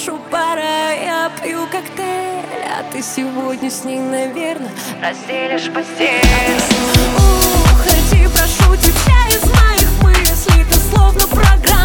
нашу пора я пью коктейль А ты сегодня с ней, наверное, разделишь постель Уходи, прошу тебя из моих мыслей Ты словно программа.